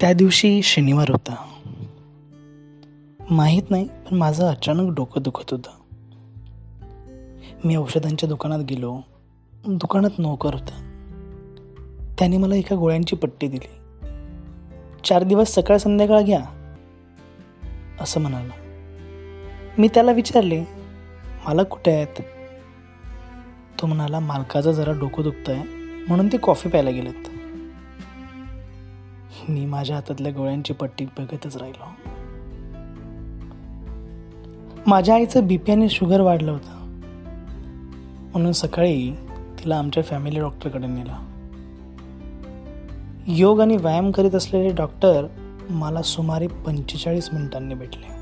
त्या दिवशी शनिवार होता. माहीत नाही पण माझं अचानक डोकं दुखत होतं. मी औषधांच्या दुकानात गेलो. दुकानात नोकर होता. त्याने मला एका गोळ्यांची पट्टी दिली. चार दिवस सकाळ संध्याकाळ घ्या असं म्हणाला. मी त्याला विचारले मला कुठे आहेत? तो म्हणाला मालकाचं जरा डोकं दुखतं आहे म्हणून ते कॉफी प्यायला गेलेत. मी माझ्या हातातल्या गोळ्यांची पट्टी बघतच राहिलो. माझ्या आईचं बीपी आणि शुगर वाढलं होतं. म्हणून सकाळी तिला आमच्या फॅमिली डॉक्टरकडे नेला. योग आणि व्यायाम करीत असलेले डॉक्टर मला सुमारे पंचेचाळीस मिनिटांनी भेटले.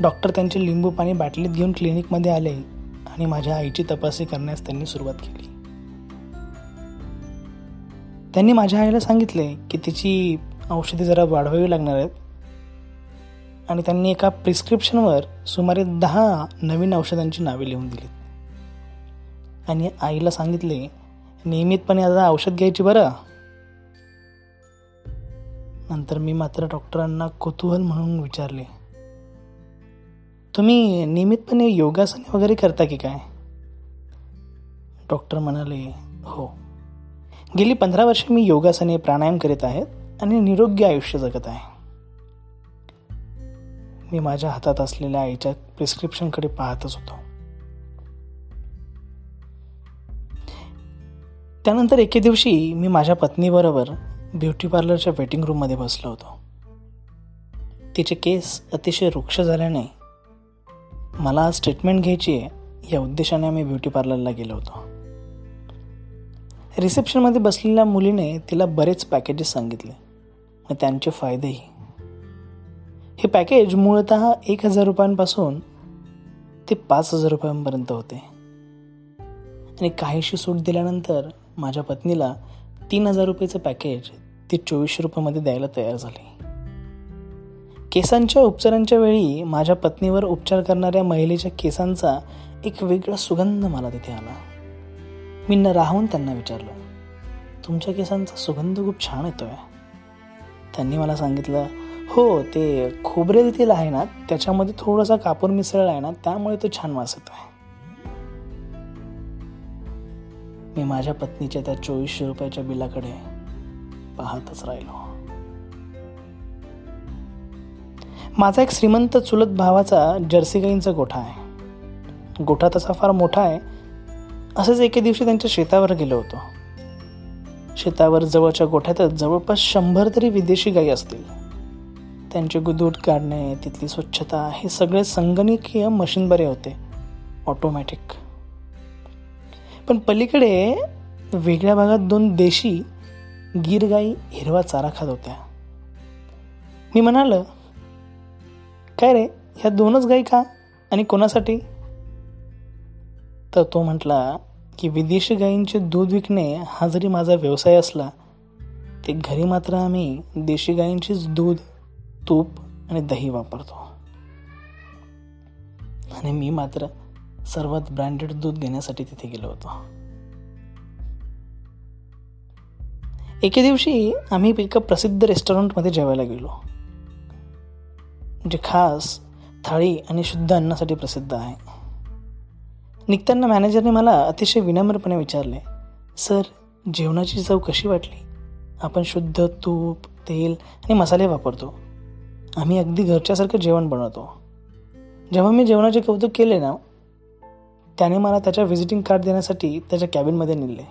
डॉक्टर त्यांचे लिंबू पाणी बाटलीत घेऊन क्लिनिकमध्ये आले आणि माझ्या आईची तपासणी करण्यास त्यांनी सुरुवात केली. त्यांनी माझ्या आईला सांगितले की तिची औषधे जरा वाढवावी लागणार आहेत. आणि त्यांनी एका प्रिस्क्रिप्शनवर सुमारे दहा नवीन औषधांची नावे लिहून दिली आणि आईला सांगितले नियमितपणे आता औषध घ्यायची बरं. नंतर मी मात्र डॉक्टरांना कुतूहल म्हणून विचारले तुम्ही नियमितपणे योगासने वगैरे करता की काय? डॉक्टर म्हणाले हो. गेली पंधरा वर्षे मी योगासने प्राणायाम करीत आहेत आणि निरोगी आयुष्य जगत आहे. मी माझ्या हातात असलेल्या आईच्या प्रिस्क्रिप्शनकडे पाहतच होतो. त्यानंतर एके दिवशी मी माझ्या पत्नीबरोबर ब्युटी पार्लरच्या वेटिंग रूममध्ये बसलो होतो. तिचे केस अतिशय रुक्ष झाल्याने मला आज ट्रीटमेंट घ्यायची आहे या उद्देशाने आम्ही ब्युटी पार्लरला गेलो होतो. रिसेप्शनमध्ये बसलेल्या मुलीने तिला बरेच पॅकेजेस सांगितले. व त्यांचे फायदेही. हे पॅकेज मूळत एक हजार रुपयांपासून ते पाच हजार रुपयांपर्यंत होते. आणि काहीशी सूट दिल्यानंतर माझ्या पत्नीला तीन हजार रुपयेचं पॅकेज ती चोवीसशे रुपयामध्ये द्यायला तयार झाली. केसांच्या उपचारांच्या वेळी माझ्या पत्नीवर उपचार करणाऱ्या महिलेच्या केसांचा एक वेगळा सुगंध मला तिथे आला. मी न राहून त्यांना विचारलं तुमच्या केसांचा सुगंध खूप छान येतोय. त्यांनी मला सांगितलं हो ते खोबरेल तेल आहे ना त्याच्यामध्ये थोडासा कापूर मिसळला आहे ना त्यामुळे तो छान वास येतोय मी माझ्या पत्नीच्या त्या चोवीसशे रुपयाच्या बिलाकडे पाहतच राहिलो. माझा एक श्रीमंत चुलत भावाचा जर्सी गाईंचा गोठा आहे. गोठा तसा फार मोठा आहे असंच एके दिवशी त्यांच्या शेतावर गेलो होतो. शेतावर जवळच्या गोठ्यातच जवळपास शंभर तरी विदेशी गायी असतील. त्यांचे गुदूट काढणे तिथली स्वच्छता हे सगळे संगणकीय मशीन बरे होते. ऑटोमॅटिक पण पलीकडे वेगळ्या भागात दोन देशी गीर गाई हिरवा चारा खात होत्या. मी म्हणालं काय रे ह्या दोनच गाई का? आणि कोणासाठी? तर तो म्हटला की विदेशी गायींचे दूध विकणे हा जरी माझा व्यवसाय असला ते घरी मात्र आम्ही देशी गायींचेच दूध तूप आणि दही वापरतो. आणि मी मात्र सर्वात ब्रँडेड दूध घेण्यासाठी तिथे गेलो होतो. एके दिवशी आम्ही एका प्रसिद्ध रेस्टॉरंटमध्ये जेवायला गेलो जे खास थाळी आणि शुद्ध अन्नासाठी प्रसिद्ध आहे. निघताना मॅनेजरने मला अतिशय विनम्रपणे विचारले सर जेवणाची चव कशी वाटली? आपण शुद्ध तूप तेल आणि मसाले वापरतो. आम्ही अगदी घरच्यासारखं जेवण बनवतो. जेव्हा मी जेवणाचे कौतुक केले ना त्याने मला त्याच्या व्हिजिटिंग कार्ड देण्यासाठी त्याच्या कॅबिनमध्ये नेले.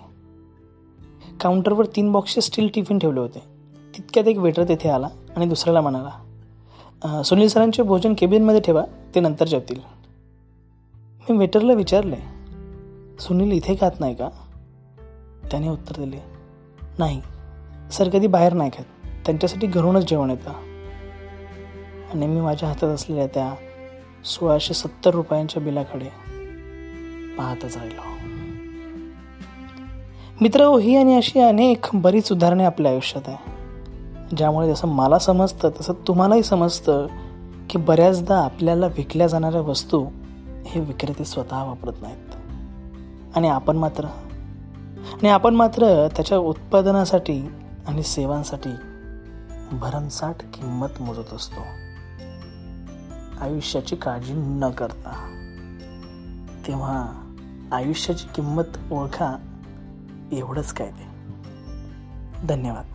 काउंटरवर तीन बॉक्सचे स्टील टिफिन ठेवले होते. तितक्यात एक वेटर तेथे आला आणि दुसऱ्याला म्हणाला सुनील सरांचे भोजन केबिनमध्ये ठेवा ते नंतर जेवतील. मी वेटरला विचारले सुनील इथे खात नाही का? त्याने उत्तर दिले नाही. सर कधी बाहेर नाही खात. त्यांच्यासाठी घरूनच जेवण येतं. आणि मी माझ्या हातात असलेल्या त्या सोळाशे सत्तर रुपयांच्या बिलाकडे पाहतच राहिलो. मित्र ही आणि अशी अनेक बरीच उदाहरणे आपल्या आयुष्यात आहे. ज्यामुळे जसं मला समजतं तसं तुम्हालाही समजतं की बऱ्याचदा आपल्याला विकल्या जाणाऱ्या वस्तू हे विक्रेते स्वतः वापरत नाहीत. आणि आपण मात्र आणि आपण मात्र त्याच्या उत्पादनासाठी आणि सेवांसाठी भरमसाठ किंमत मोजत असतो. आयुष्याची काळजी न करता. तेव्हा आयुष्याची किंमत ओळखा एवढंच काय ते. धन्यवाद.